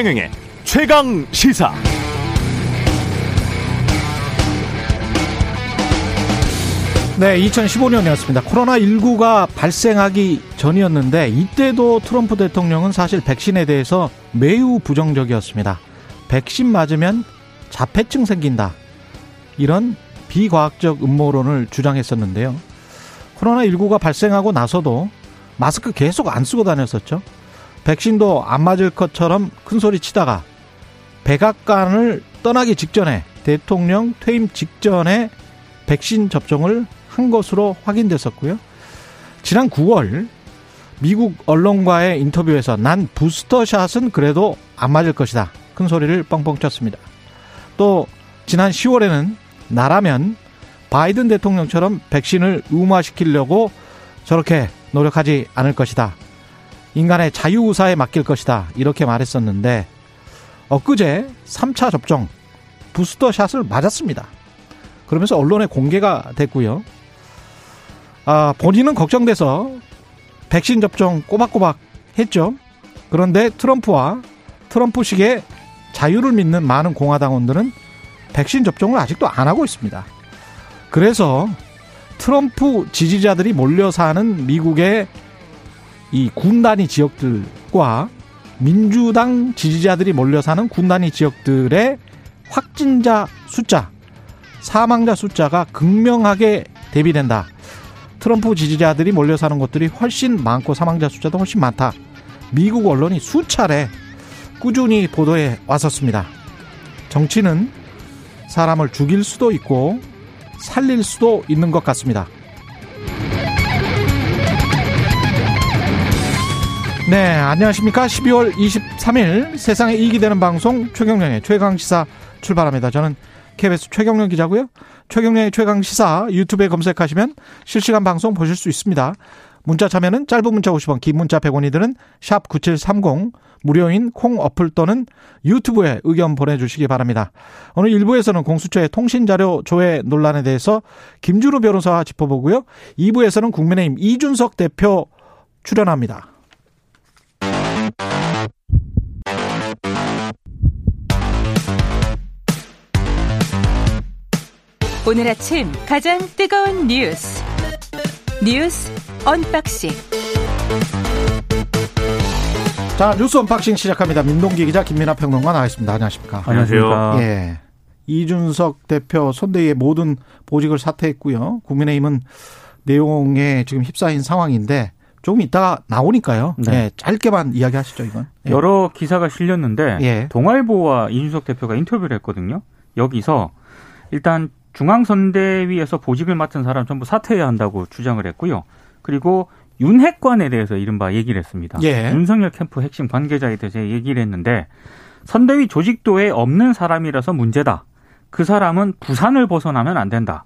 최경영의 최강 시사. 네, 2015년이었습니다. 코로나19가 발생하기 전이었는데 이때도 트럼프 대통령은 사실 백신에 대해서 매우 부정적이었습니다. 백신 맞으면 자폐증 생긴다. 이런 비과학적 음모론을 주장했었는데요. 코로나19가 발생하고 나서도 마스크 계속 안 쓰고 다녔었죠. 백신도 안 맞을 것처럼 큰 소리 치다가 백악관을 떠나기 직전에 대통령 퇴임 직전에 백신 접종을 한 것으로 확인됐었고요. 지난 9월 미국 언론과의 인터뷰에서 난 부스터샷은 그래도 안 맞을 것이다. 큰 소리를 뻥뻥 쳤습니다. 또 지난 10월에는 나라면 바이든 대통령처럼 백신을 의무화시키려고 저렇게 노력하지 않을 것이다. 인간의 자유의사에 맡길 것이다. 이렇게 말했었는데 엊그제 3차 접종 부스터샷을 맞았습니다. 그러면서 언론에 공개가 됐고요. 아, 본인은 걱정돼서 백신 접종 꼬박꼬박 했죠. 그런데 트럼프와 트럼프식의 자유를 믿는 많은 공화당원들은 백신 접종을 아직도 안 하고 있습니다. 그래서 트럼프 지지자들이 몰려 사는 미국의 이 군단위 지역들과 민주당 지지자들이 몰려 사는 군단위 지역들의 확진자 숫자, 사망자 숫자가 극명하게 대비된다. 트럼프 지지자들이 몰려 사는 곳들이 훨씬 많고 사망자 숫자도 훨씬 많다. 미국 언론이 수차례 꾸준히 보도해 왔었습니다. 정치는 사람을 죽일 수도 있고 살릴 수도 있는 것 같습니다. 네, 안녕하십니까. 12월 23일 세상에 이익이 되는 방송 최경령의 최강시사 출발합니다. 저는 KBS 최경령 기자고요. 최경령의 최강 시사 유튜브에 검색하시면 실시간 방송 보실 수 있습니다. 문자 참여는 짧은 문자 50원, 긴 문자 100원이 드는 샵 9730 무료인 콩 어플 또는 유튜브에 의견 보내주시기 바랍니다. 오늘 1부에서는 공수처의 통신자료 조회 논란에 대해서 김준우 변호사와 짚어보고요. 2부에서는 국민의힘 이준석 대표 출연합니다. 오늘 아침 가장 뜨거운 뉴스 뉴스 언박싱 자 뉴스 언박싱 시작합니다. 민동기 기자 김민하 평론가 나와있습니다. 안녕하십니까? 안녕하세요. 예. 이준석 대표 선대위의 모든 보직을 사퇴했고요. 국민의힘은 내홍에 지금 휩싸인 상황인데 조금 이따가 나오니까요. 네. 예, 짧게만 이야기하시죠 이건. 예. 여러 기사가 실렸는데 예. 동아일보와 이준석 대표가 인터뷰를 했거든요. 여기서 일단 중앙선대위에서 보직을 맡은 사람 전부 사퇴해야 한다고 주장을 했고요. 그리고 윤핵관에 대해서 이른바 얘기를 했습니다. 예. 윤석열 캠프 핵심 관계자에 대해서 얘기를 했는데 선대위 조직도에 없는 사람이라서 문제다. 그 사람은 부산을 벗어나면 안 된다.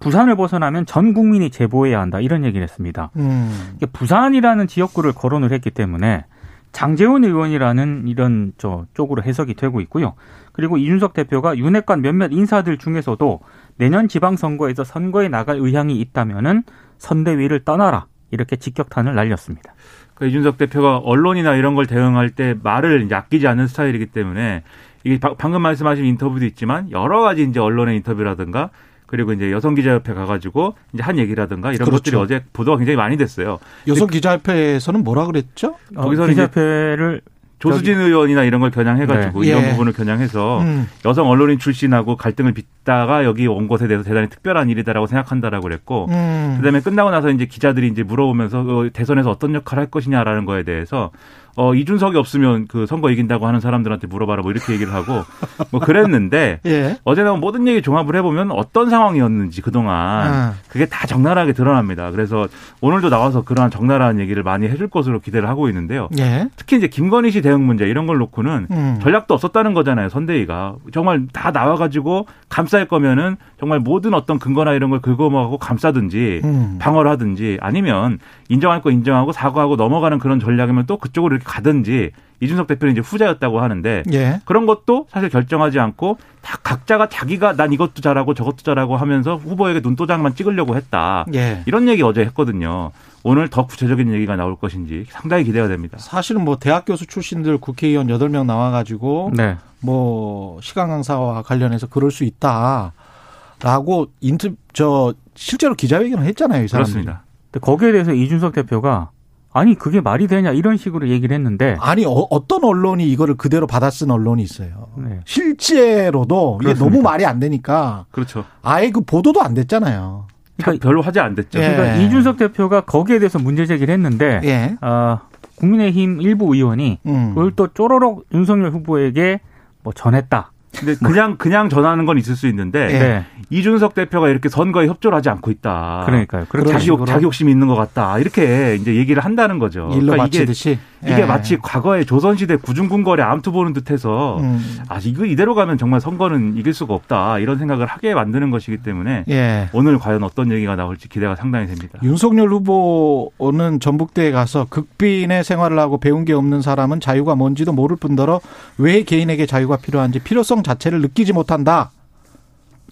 부산을 벗어나면 전 국민이 제보해야 한다. 이런 얘기를 했습니다. 음. 부산이라는 지역구를 거론을 했기 때문에 장재훈 의원이라는 이런 저 쪽으로 해석이 되고 있고요. 그리고 이준석 대표가 윤핵관 몇몇 인사들 중에서도 내년 지방선거에서 선거에 나갈 의향이 있다면은 선대위를 떠나라 이렇게 직격탄을 날렸습니다. 그 이준석 대표가 언론이나 이런 걸 대응할 때 말을 아끼지 않는 스타일이기 때문에 이게 바- 방금 말씀하신 인터뷰도 있지만 여러 가지 이제 언론의 인터뷰라든가 그리고 이제 여성 기자협회 가가지고 이제 한 얘기라든가 이런 그렇죠. 것들이 어제 보도가 굉장히 많이 됐어요. 여성 기자협회에서는 뭐라 그랬죠? 거기서 어, 이제 기자협회를 조수진 의원이나 이런 걸 겨냥해가지고 네. 이런 예. 부분을 겨냥해서 음. 여성 언론인 출신하고 갈등을 빚다가 여기 온 것에 대해서 대단히 특별한 일이다라고 생각한다라고 그랬고 음. 그다음에 끝나고 나서 이제 기자들이 이제 물어보면서 어, 대선에서 어떤 역할을 할 것이냐라는 거에 대해서 어 이준석이 없으면 그 선거 이긴다고 하는 사람들한테 물어봐라 뭐 이렇게 얘기를 하고 뭐 그랬는데 예. 어제 나온 모든 얘기 종합을 해보면 어떤 상황이었는지 그동안 아. 그게 다 적나라하게 드러납니다. 그래서 오늘도 나와서 그러한 적나라한 얘기를 많이 해줄 것으로 기대를 하고 있는데요. 예. 특히 이제 김건희 씨 대응 문제 이런 걸 놓고는 음. 전략도 없었다는 거잖아요. 선대위가 정말 다 나와가지고 감쌀 거면은 정말 모든 어떤 근거나 이런 걸 긁어모아고 감싸든지 음. 방어를 하든지 아니면 인정할 거 인정하고 사과하고 넘어가는 그런 전략이면 또 그쪽으로 이렇게 가든지 이준석 대표는 이제 후자였다고 하는데 예. 그런 것도 사실 결정하지 않고 다 각자가 자기가 난 이것도 잘하고 저것도 잘하고 하면서 후보에게 눈도장만 찍으려고 했다. 예. 이런 얘기 어제 했거든요. 오늘 더 구체적인 얘기가 나올 것인지 상당히 기대가 됩니다. 사실은 뭐 대학 교수 출신들 국회의원 8명 나와 가지고 네. 뭐 시간 강사와 관련해서 그럴 수 있다라고 인트 저 실제로 기자회견을 했잖아요, 이 사람들이. 그렇습니다. 근데 거기에 대해서 이준석 대표가 아니 그게 말이 되냐 이런 식으로 얘기를 했는데 아니 어, 떤 언론이 이거를 그대로 받아쓴 언론이 있어요. 네. 실제로도 이게 그렇습니다. 너무 말이 안 되니까 그렇죠. 아예 그 보도도 안 됐잖아요. 그러니까, 별로 화제 안 됐죠. 예. 그러니까 이준석 대표가 거기에 대해서 문제 제기를 했는데 예. 아, 국민의힘 일부 의원이 음. 그걸 또 쪼로록 윤석열 후보에게 뭐 전했다. 근데 그냥 그냥 전하는 건 있을 수 있는데 예. 네. 이준석 대표가 이렇게 선거에 협조를 하지 않고 있다. 그러니까요. 자기, 욕, 자기 욕심이 있는 것 같다. 이렇게 이제 얘기를 한다는 거죠. 일로 그러니까 마치듯이 이게 예. 마치 과거에 조선시대 구중궁궐에 암투 보는 듯해서 음. 아 이거 이대로 가면 정말 선거는 이길 수가 없다 이런 생각을 하게 만드는 것이기 때문에 예. 오늘 과연 어떤 얘기가 나올지 기대가 상당히 됩니다. 윤석열 후보는 전북대에 가서 극빈의 생활을 하고 배운 게 없는 사람은 자유가 뭔지도 모를 뿐더러 왜 개인에게 자유가 필요한지 필요성 자체를 느끼지 못한다.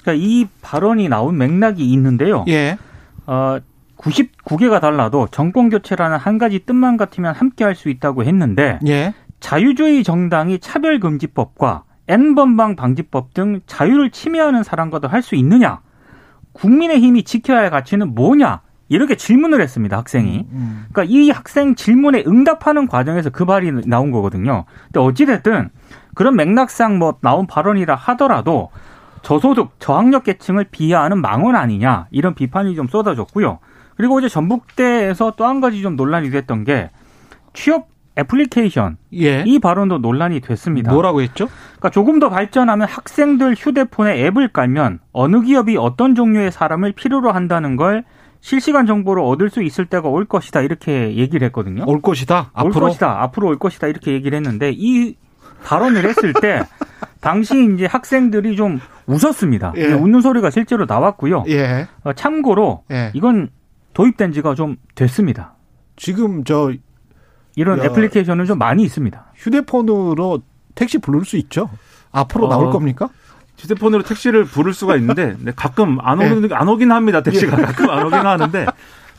그러니까 이 발언이 나온 맥락이 있는데요. 예. 어, 99개가 달라도 정권 교체라는 한 가지 뜻만 같으면 함께 할 수 있다고 했는데 예. 자유주의 정당이 차별금지법과 N번방 방지법 등 자유를 침해하는 사람과도 할 수 있느냐? 국민의힘이 지켜야 할 가치는 뭐냐? 이렇게 질문을 했습니다, 학생이. 음. 그러니까 이 학생 질문에 응답하는 과정에서 그 발이 나온 거거든요. 근데 어찌됐든 그런 맥락상 뭐 나온 발언이라 하더라도 저소득, 저학력 계층을 비하하는 망언 아니냐 이런 비판이 좀 쏟아졌고요. 그리고 어제 전북대에서 또 한 가지 좀 논란이 됐던 게 취업 애플리케이션 예. 이 발언도 논란이 됐습니다. 뭐라고 했죠? 그러니까 조금 더 발전하면 학생들 휴대폰에 앱을 깔면 어느 기업이 어떤 종류의 사람을 필요로 한다는 걸 실시간 정보를 얻을 수 있을 때가 올 것이다 이렇게 얘기를 했거든요. 올 것이다. 올 앞으로 것이다. 앞으로 올 것이다. 이렇게 얘기를 했는데 이 발언을 했을 때 당시 이제 학생들이 좀 웃었습니다. 예. 웃는 소리가 실제로 나왔고요. 예. 어, 참고로 예. 이건 도입된 지가 좀 됐습니다. 지금 저 이런 야. 애플리케이션은 좀 많이 있습니다. 휴대폰으로 택시 부를 수 있죠. 앞으로 어, 나올 겁니까? 휴대폰으로 택시를 부를 수가 있는데 근데 가끔 안 예. 오긴 안 오긴 합니다. 택시가 가끔 안 오긴 하는데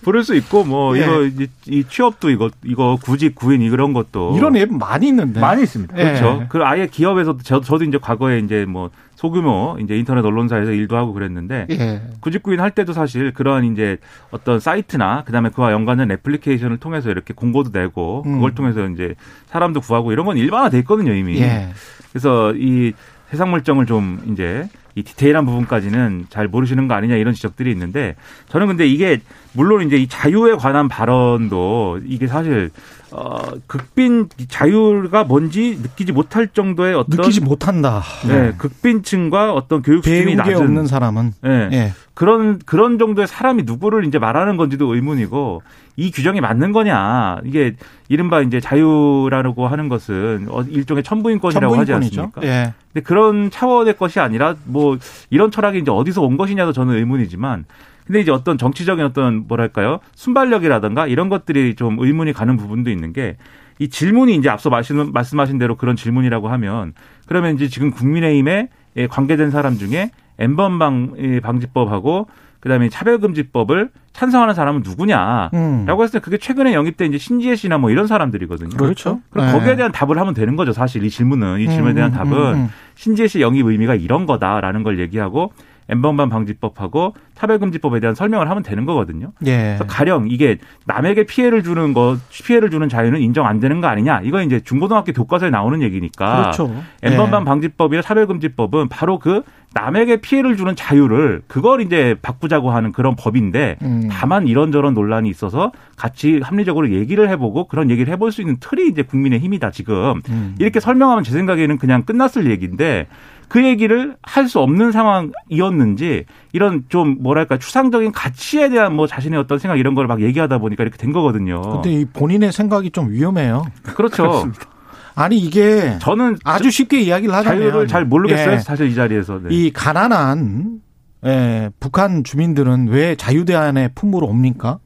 부를 수 있고 뭐 예. 이거 이, 이 취업도 이거 이거 구직 구인 이런 것도 이런 앱 많이 있는데. 많이 있습니다. 예. 그렇죠. 그 아예 기업에서도 저, 저도 이제 과거에 이제 뭐 소규모 이제 인터넷 언론사에서 일도 하고 그랬는데 예. 구직구인 할 때도 사실 그러한 이제 어떤 사이트나 그다음에 그와 연관된 애플리케이션을 통해서 이렇게 공고도 내고 음. 그걸 통해서 이제 사람도 구하고 이런 건 일반화돼 있거든요 이미. 예. 그래서 이 해상 물정을 좀 이제 이 디테일한 부분까지는 잘 모르시는 거 아니냐 이런 지적들이 있는데 저는 근데 이게 물론 이제 이 자유에 관한 발언도 이게 사실 어 극빈 자유가 뭔지 느끼지 못할 정도의 어떤 느끼지 못한다. 네, 극빈층과 어떤 교육 수준이 낮은 없는 사람은 네, 예. 그런 그런 정도의 사람이 누구를 이제 말하는 건지도 의문이고 이 규정이 맞는 거냐 이게 이른바 이제 자유라고 하는 것은 어, 일종의 천부인권이라고 하지 천부인권이죠. 않습니까? 예. 근데 그런 차원의 것이 아니라 뭐 이런 철학이 이제 어디서 온 것이냐도 저는 의문이지만 근데 이제 어떤 정치적인 어떤 뭐랄까요 순발력이라든가 이런 것들이 좀 의문이 가는 부분도 있는 게 이 질문이 이제 앞서 말씀, 말씀하신 대로 그런 질문이라고 하면 그러면 이제 지금 국민의힘에 예, 관계된 사람 중에 엠번방 예, 방지법하고 그다음에 차별금지법을 찬성하는 사람은 누구냐? 음. 라고 했을 때 그게 최근에 영입된 이제 신지혜 씨나 뭐 이런 사람들이거든요. 그렇죠. 그럼 예. 거기에 대한 답을 하면 되는 거죠. 사실 이 질문은 이 질문에 대한 음, 음, 답은 음, 음. 신지혜 씨 영입 의미가 이런 거다라는 걸 얘기하고 엠번방 방지법하고 차별금지법에 대한 설명을 하면 되는 거거든요. 예. 그래서 가령 이게 남에게 피해를 주는 거 피해를 주는 자유는 인정 안 되는 거 아니냐? 이거 이제 중고등학교 교과서에 나오는 얘기니까. 그렇죠. 엠번방 예. 방지법이나 차별금지법은 바로 그 남에게 피해를 주는 자유를 그걸 이제 바꾸자고 하는 그런 법인데 음. 다만 이런저런 논란이 있어서 같이 합리적으로 얘기를 해보고 그런 얘기를 해볼 수 있는 틀이 이제 국민의 힘이다 지금 음. 이렇게 설명하면 제 생각에는 그냥 끝났을 얘기인데 그 얘기를 할 수 없는 상황이었는지 이런 좀 뭐랄까 추상적인 가치에 대한 뭐 자신의 어떤 생각 이런 걸 막 얘기하다 보니까 이렇게 된 거거든요. 근데 이 본인의 생각이 좀 위험해요. 그렇죠. 아니 이게 저는 아주 쉽게 이야기를 하자면 자유를 잘 모르겠어요. 예. 사실 이 자리에서. 네. 이 가난한 예, 북한 주민들은 왜 자유대안의 품으로 옵니까?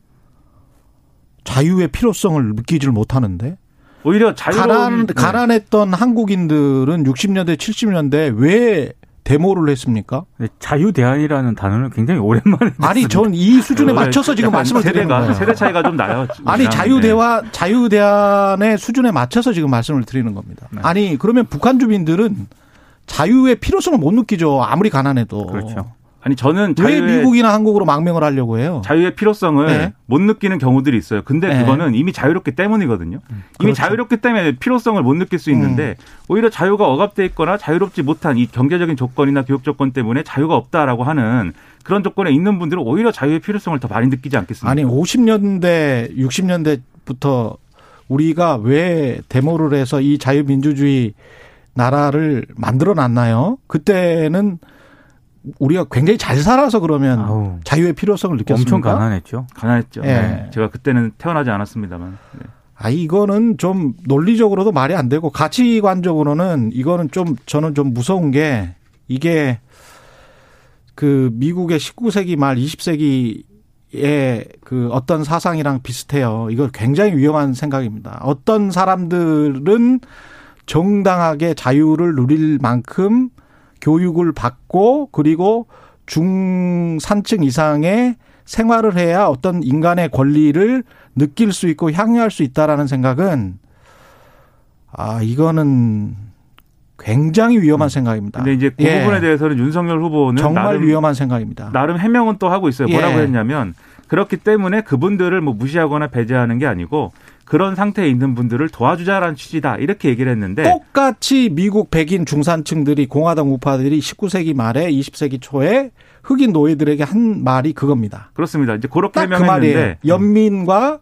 자유의 필요성을 느끼지를 못하는데 오히려 자유로운 가난, 네. 가난했던 한국인들은 60년대, 70년대 왜 데모를 했습니까? 네, 자유 대안이라는 단어는 굉장히 오랜만에 아니, 전 이 수준에 원래 맞춰서 지금 약간 말씀을 드리는 거예요. 세대 차이가 좀 나요. 아니 우리랑. 자유 대화 자유 대안의 수준에 맞춰서 지금 말씀을 드리는 겁니다. 네. 아니 그러면 북한 주민들은 자유의 필요성을 못 느끼죠. 아무리 가난해도. 그렇죠. 아니 저는 왜 자유의 미국이나 한국으로 망명을 하려고 해요? 자유의 필요성을 네. 못 느끼는 경우들이 있어요. 근데 네. 그거는 이미 자유롭기 때문이거든요. 이미 그렇죠. 자유롭기 때문에 필요성을 못 느낄 수 있는데 오히려 자유가 억압돼 있거나 자유롭지 못한 이 경제적인 조건이나 교육 조건 때문에 자유가 없다라고 하는 그런 조건에 있는 분들은 오히려 자유의 필요성을 더 많이 느끼지 않겠습니까? 아니 50년대 60년대부터 우리가 왜 데모를 해서 이 자유민주주의 나라를 만들어 놨나요? 그때는 우리가 굉장히 잘 살아서 그러면 아우, 자유의 필요성을 느꼈습니까? 엄청 가난했죠. 가난했죠. 예. 네. 제가 그때는 태어나지 않았습니다만. 네. 아, 이거는 좀 논리적으로도 말이 안 되고 가치관적으로는 이거는 좀 저는 좀 무서운 게 이게 그 미국의 19세기 말 20세기의 그 어떤 사상이랑 비슷해요. 이거 굉장히 위험한 생각입니다. 어떤 사람들은 정당하게 자유를 누릴 만큼 교육을 받고 그리고 중산층 이상의 생활을 해야 어떤 인간의 권리를 느낄 수 있고 향유할 수 있다라는 생각은 아 이거는 굉장히 위험한 생각입니다. 근데 이제 그 예. 부분에 대해서는 윤석열 후보는 정말 나름, 위험한 생각입니다. 나름 해명은 또 하고 있어요. 뭐라고 예. 했냐면 그렇기 때문에 그분들을 뭐 무시하거나 배제하는 게 아니고 그런 상태에 있는 분들을 도와주자라는 취지다 이렇게 얘기를 했는데 똑같이 미국 백인 중산층들이 공화당 우파들이 19세기 말에 20세기 초에 흑인 노예들에게 한 말이 그겁니다. 그렇습니다. 이제 그렇게 딱 그. 해명했는데 연민과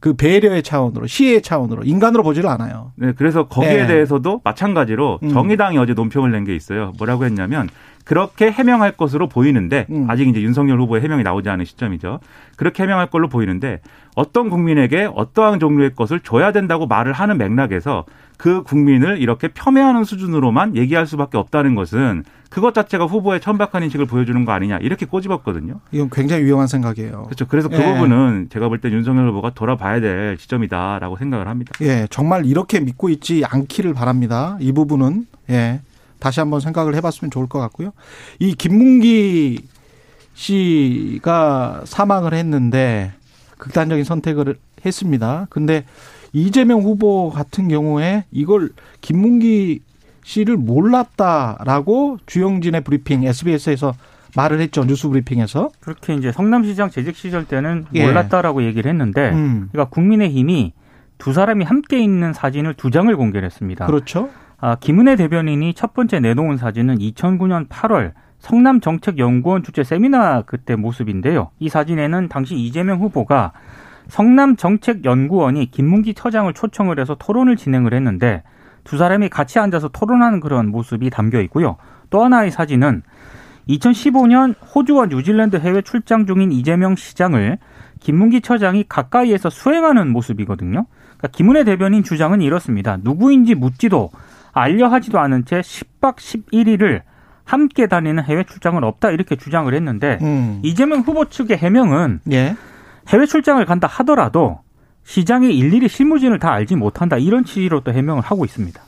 그 배려의 차원으로 시혜의 차원으로 인간으로 보지를 않아요. 네, 그래서 거기에 네. 대해서도 마찬가지로 음. 정의당이 어제 논평을 낸 게 있어요. 뭐라고 했냐면 그렇게 해명할 것으로 보이는데 음. 아직 이제 윤석열 후보의 해명이 나오지 않은 시점이죠. 그렇게 해명할 걸로 보이는데 어떤 국민에게 어떠한 종류의 것을 줘야 된다고 말을 하는 맥락에서 그 국민을 이렇게 폄훼하는 수준으로만 얘기할 수밖에 없다는 것은 그것 자체가 후보의 천박한 인식을 보여주는 거 아니냐 이렇게 꼬집었거든요. 이건 굉장히 위험한 생각이에요. 그렇죠. 그래서 그 예. 부분은 제가 볼 때 윤석열 후보가 돌아봐야 될 시점이다라고 생각을 합니다. 예, 정말 이렇게 믿고 있지 않기를 바랍니다. 이 부분은 예. 다시 한번 생각을 해봤으면 좋을 것 같고요. 이 김문기 씨가 사망을 했는데 극단적인 선택을 했습니다. 근데 이재명 후보 같은 경우에 이걸 김문기 씨를 몰랐다라고 주영진의 브리핑 SBS에서 말을 했죠. 뉴스 브리핑에서. 그렇게 이제 성남시장 재직 시절 때는 예. 몰랐다라고 얘기를 했는데, 음. 그러니까 국민의힘이 두 사람이 함께 있는 사진을 두 장을 공개를 했습니다. 그렇죠. 아, 김은혜 대변인이 첫 번째 내놓은 사진은 2009년 8월 성남 정책연구원 주최 세미나 그때 모습인데요. 이 사진에는 당시 이재명 후보가 성남 정책연구원이 김문기 처장을 초청을 해서 토론을 진행을 했는데 두 사람이 같이 앉아서 토론하는 그런 모습이 담겨 있고요. 또 하나의 사진은 2015년 호주와 뉴질랜드 해외 출장 중인 이재명 시장을 김문기 처장이 가까이에서 수행하는 모습이거든요. 그러니까 김은혜 대변인 주장은 이렇습니다. 누구인지 묻지도 알려하지도 않은 채 10박 11일을 함께 다니는 해외 출장은 없다 이렇게 주장을 했는데 음. 이재명 후보 측의 해명은 예. 해외 출장을 간다 하더라도 시장이 일일이 실무진을 다 알지 못한다 이런 취지로 또 해명을 하고 있습니다.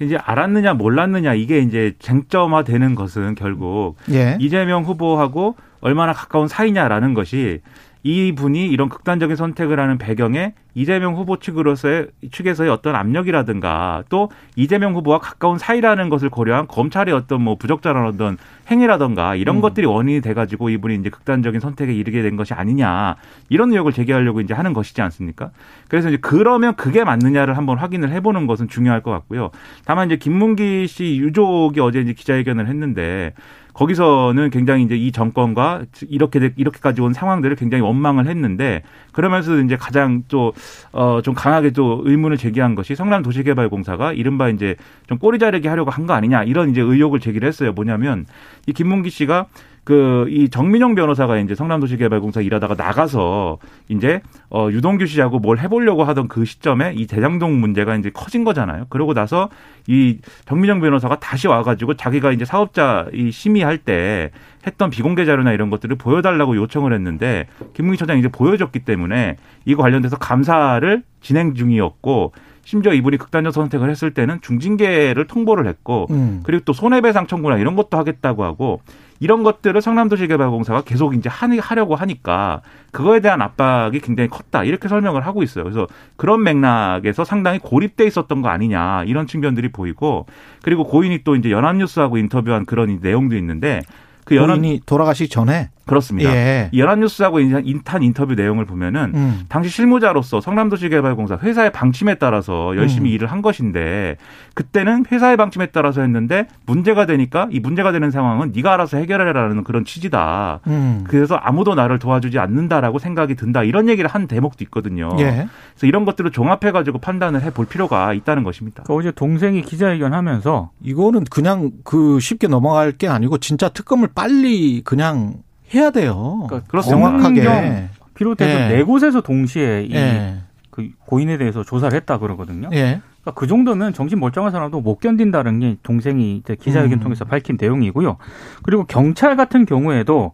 이제 알았느냐 몰랐느냐 이게 이제 쟁점화되는 것은 결국 예. 이재명 후보하고 얼마나 가까운 사이냐라는 것이 이 분이 이런 극단적인 선택을 하는 배경에 이재명 후보 측으로서의 측에서의 어떤 압력이라든가 또 이재명 후보와 가까운 사이라는 것을 고려한 검찰의 어떤 뭐 부적절한 어떤 행위라든가 이런 음. 것들이 원인이 돼가지고 이분이 이제 극단적인 선택에 이르게 된 것이 아니냐 이런 의혹을 제기하려고 이제 하는 것이지 않습니까? 그래서 이제 그러면 그게 맞느냐를 한번 확인을 해보는 것은 중요할 것 같고요. 다만 이제 김문기 씨 유족이 어제 이제 기자회견을 했는데 거기서는 굉장히 이제 이 정권과 이렇게 돼- 이렇게까지 온 상황들을 굉장히 원망을 했는데 그러면서 이제 가장 또어좀 강하게 또 의문을 제기한 것이 성남 도시개발공사가 이른바 이제 좀 꼬리 자르기 하려고 한 거 아니냐 이런 이제 의혹을 제기를 했어요. 뭐냐면 이 김문기 씨가 그 이 정민용 변호사가 이제 성남도시개발공사 일하다가 나가서 이제 어 유동규 씨하고 뭘 해보려고 하던 그 시점에 이 대장동 문제가 이제 커진 거잖아요. 그러고 나서 이 정민용 변호사가 다시 와가지고 자기가 이제 사업자 이 심의할 때 했던 비공개 자료나 이런 것들을 보여달라고 요청을 했는데 김문기 처장이 이제 보여줬기 때문에 이거 관련돼서 감사를 진행 중이었고 심지어 이분이 극단적 선택을 했을 때는 중징계를 통보를 했고 음. 그리고 또 손해배상 청구나 이런 것도 하겠다고 하고 이런 것들을 성남도시개발공사가 계속 이제 하려고 하니까 그거에 대한 압박이 굉장히 컸다 이렇게 설명을 하고 있어요. 그래서 그런 맥락에서 상당히 고립돼 있었던 거 아니냐 이런 측면들이 보이고 그리고 고인이 또 이제 연합뉴스하고 인터뷰한 그런 내용도 있는데 그 연합 본인이 돌아가시기 전에 그렇습니다. 예. 이 연합뉴스하고 인탄 인터뷰 내용을 보면은 음. 당시 실무자로서 성남도시개발공사 회사의 방침에 따라서 열심히 음. 일을 한 것인데 그때는 회사의 방침에 따라서 했는데 문제가 되니까 이 문제가 되는 상황은 네가 알아서 해결해라라는 그런 취지다. 음. 그래서 아무도 나를 도와주지 않는다라고 생각이 든다. 이런 얘기를 한 대목도 있거든요. 예. 그래서 이런 것들을 종합해 가지고 판단을 해볼 필요가 있다는 것입니다. 그 어제 동생이 기자회견하면서 이거는 그냥 그 쉽게 넘어갈 게 아니고 진짜 특검을 빨리 그냥 해야 돼요. 그러니까 그렇습니다. 정확하게. 검경 비롯해서 예. 네 곳에서 동시에 이 예. 그 고인에 대해서 조사를 했다 그러거든요. 예. 그러니까 그 정도면 정신 멀쩡한 사람도 못 견딘다는 게 동생이 이제 기자회견 음. 통해서 밝힌 내용이고요. 그리고 경찰 같은 경우에도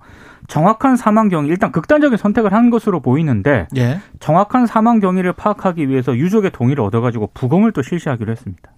정확한 사망 경위 일단 극단적인 선택을 한 것으로 보이는데 예. 정확한 사망 경위를 파악하기 위해서 유족의 동의를 얻어가지고 부검을 또 실시하기로 했습니다.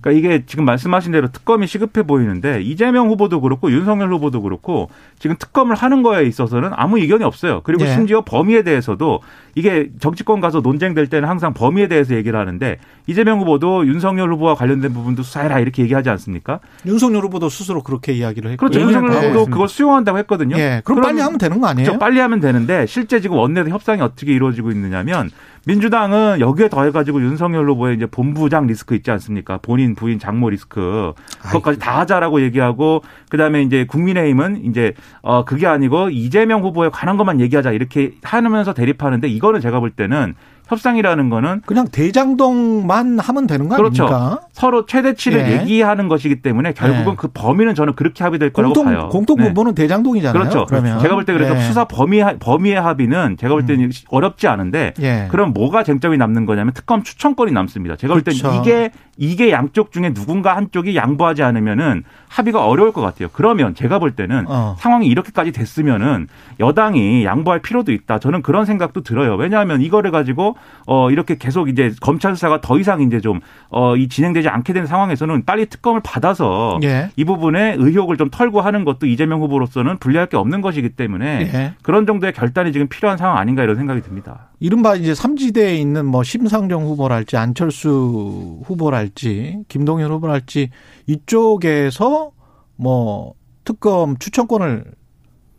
그러니까 이게 지금 말씀하신 대로 특검이 시급해 보이는데 이재명 후보도 그렇고 윤석열 후보도 그렇고 지금 특검을 하는 거에 있어서는 아무 이견이 없어요. 그리고 네. 심지어 범위에 대해서도 이게 정치권 가서 논쟁될 때는 항상 범위에 대해서 얘기를 하는데 이재명 후보도 윤석열 후보와 관련된 부분도 수사해라 이렇게 얘기하지 않습니까? 윤석열 후보도 스스로 그렇게 이야기를 했고. 그렇죠. 예, 윤석열 네. 후보도 알겠습니다. 그걸 수용한다고 했거든요. 예. 그럼 빨리 하면 되는 거 아니에요? 그렇죠. 빨리 하면 되는데 실제 지금 원내에서 협상이 어떻게 이루어지고 있느냐면 민주당은 여기에 더해가지고 윤석열 후보의 이제 본부장 리스크 있지 않습니까? 본인 부인 장모 리스크 그것까지 다 하자라고 얘기하고 그다음에 이제 국민의힘은 이제 어 그게 아니고 이재명 후보에 관한 것만 얘기하자 이렇게 하면서 대립하는데 이거는 제가 볼 때는 협상이라는 거는 그냥 대장동만 하면 되는 거 그렇죠. 아닙니까? 서로 최대치를 예. 얘기하는 것이기 때문에 결국은 예. 그 범위는 저는 그렇게 합의될 거라고 공통 봐요. 공통 네. 분모는 대장동이잖아요. 그렇죠. 그러면 제가 볼 때 그래서 예. 수사 범위 범위의 합의는 제가 볼 때는 어렵지 않은데 예. 그럼 뭐가 쟁점이 남는 거냐면 특검 추천권이 남습니다. 제가 볼 때는 그렇죠. 이게 이게 양쪽 중에 누군가 한쪽이 양보하지 않으면은 합의가 어려울 것 같아요. 그러면 제가 볼 때는 어. 상황이 이렇게까지 됐으면은 여당이 양보할 필요도 있다. 저는 그런 생각도 들어요. 왜냐하면 이거를 가지고 어 이렇게 계속 이제 검찰 수사가 더 이상 이제 좀어이 진행되지 않게 된 상황에서는 빨리 특검을 받아서 예. 이 부분에 의혹을 좀 털고 하는 것도 이재명 후보로서는 불리할 게 없는 것이기 때문에 예. 그런 정도의 결단이 지금 필요한 상황 아닌가 이런 생각이 듭니다. 이른바 이제 삼지대에 있는 뭐 심상정 후보랄지 안철수 후보랄지 김동연 후보랄지 이쪽에서 뭐 특검 추천권을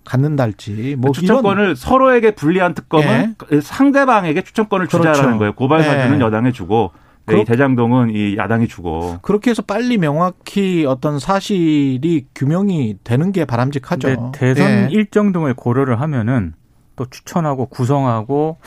갖는달지 뭐 추천권을 이런 서로에게 불리한 특검은 예. 상대방에게 추천권을 주자라는 그렇죠. 거예요. 고발 사주는 예. 여당에 주고 네, 이 대장동은 이 야당이 주고. 그렇게 해서 빨리 명확히 어떤 사실이 규명이 되는 게 바람직하죠. 대선 예. 일정 등을 고려를 하면은 또 추천하고 구성하고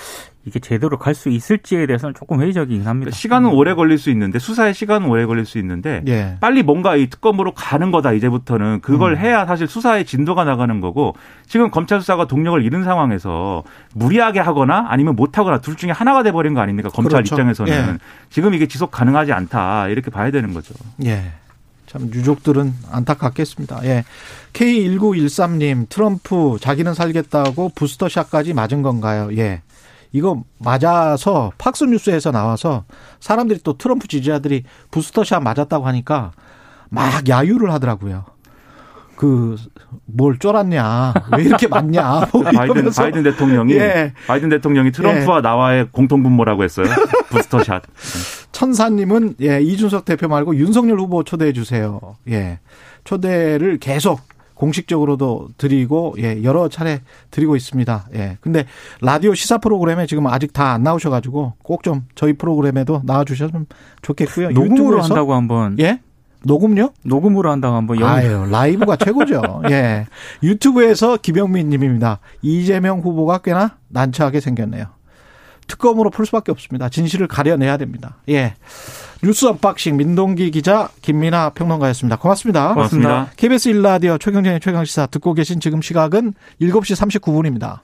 이게 제대로 갈 수 있을지에 대해서는 조금 회의적이긴 합니다. 그러니까 시간은 오래 걸릴 수 있는데 수사의 시간은 오래 걸릴 수 있는데 예. 빨리 뭔가 이 특검으로 가는 거다 이제부터는 그걸 음. 해야 사실 수사의 진도가 나가는 거고 지금 검찰 수사가 동력을 잃은 상황에서 무리하게 하거나 아니면 못 하거나 둘 중에 하나가 돼 버린 거 아닙니까 검찰 그렇죠. 입장에서는 예. 지금 이게 지속 가능하지 않다 이렇게 봐야 되는 거죠. 예. 참 유족들은 안타깝겠습니다. 예. K1913님 트럼프 자기는 살겠다고 부스터샷까지 맞은 건가요? 예. 이거 맞아서 팍스뉴스에서 나와서 사람들이 또 트럼프 지지자들이 부스터샷 맞았다고 하니까 막 야유를 하더라고요. 그 뭘 쫄았냐? 왜 이렇게 맞냐? 뭐 바이든. 바이든 대통령이 예. 바이든 대통령이 트럼프와 나와의 공통 분모라고 했어요. 부스터샷. 천사님은 예 이준석 대표 말고 윤석열 후보 초대해 주세요. 예 초대를 계속 공식적으로도 드리고 예 여러 차례 드리고 있습니다. 예 근데 라디오 시사 프로그램에 지금 아직 다 안 나오셔 가지고 꼭 좀 저희 프로그램에도 나와 주셨으면 좋겠고요. 녹음으로 한다고 한번 예 녹음요? 녹음으로 한다고 한번 영 아유 라이브가 최고죠. 예 유튜브에서 김영민 님입니다. 이재명 후보가 꽤나 난처하게 생겼네요. 특검으로 풀 수밖에 없습니다. 진실을 가려내야 됩니다. 예. 뉴스 언박싱 민동기 기자 김민하 평론가였습니다. 고맙습니다. 고맙습니다. KBS 일라디오 최경영의 최강시사 듣고 계신 지금 시각은 7시 39분입니다.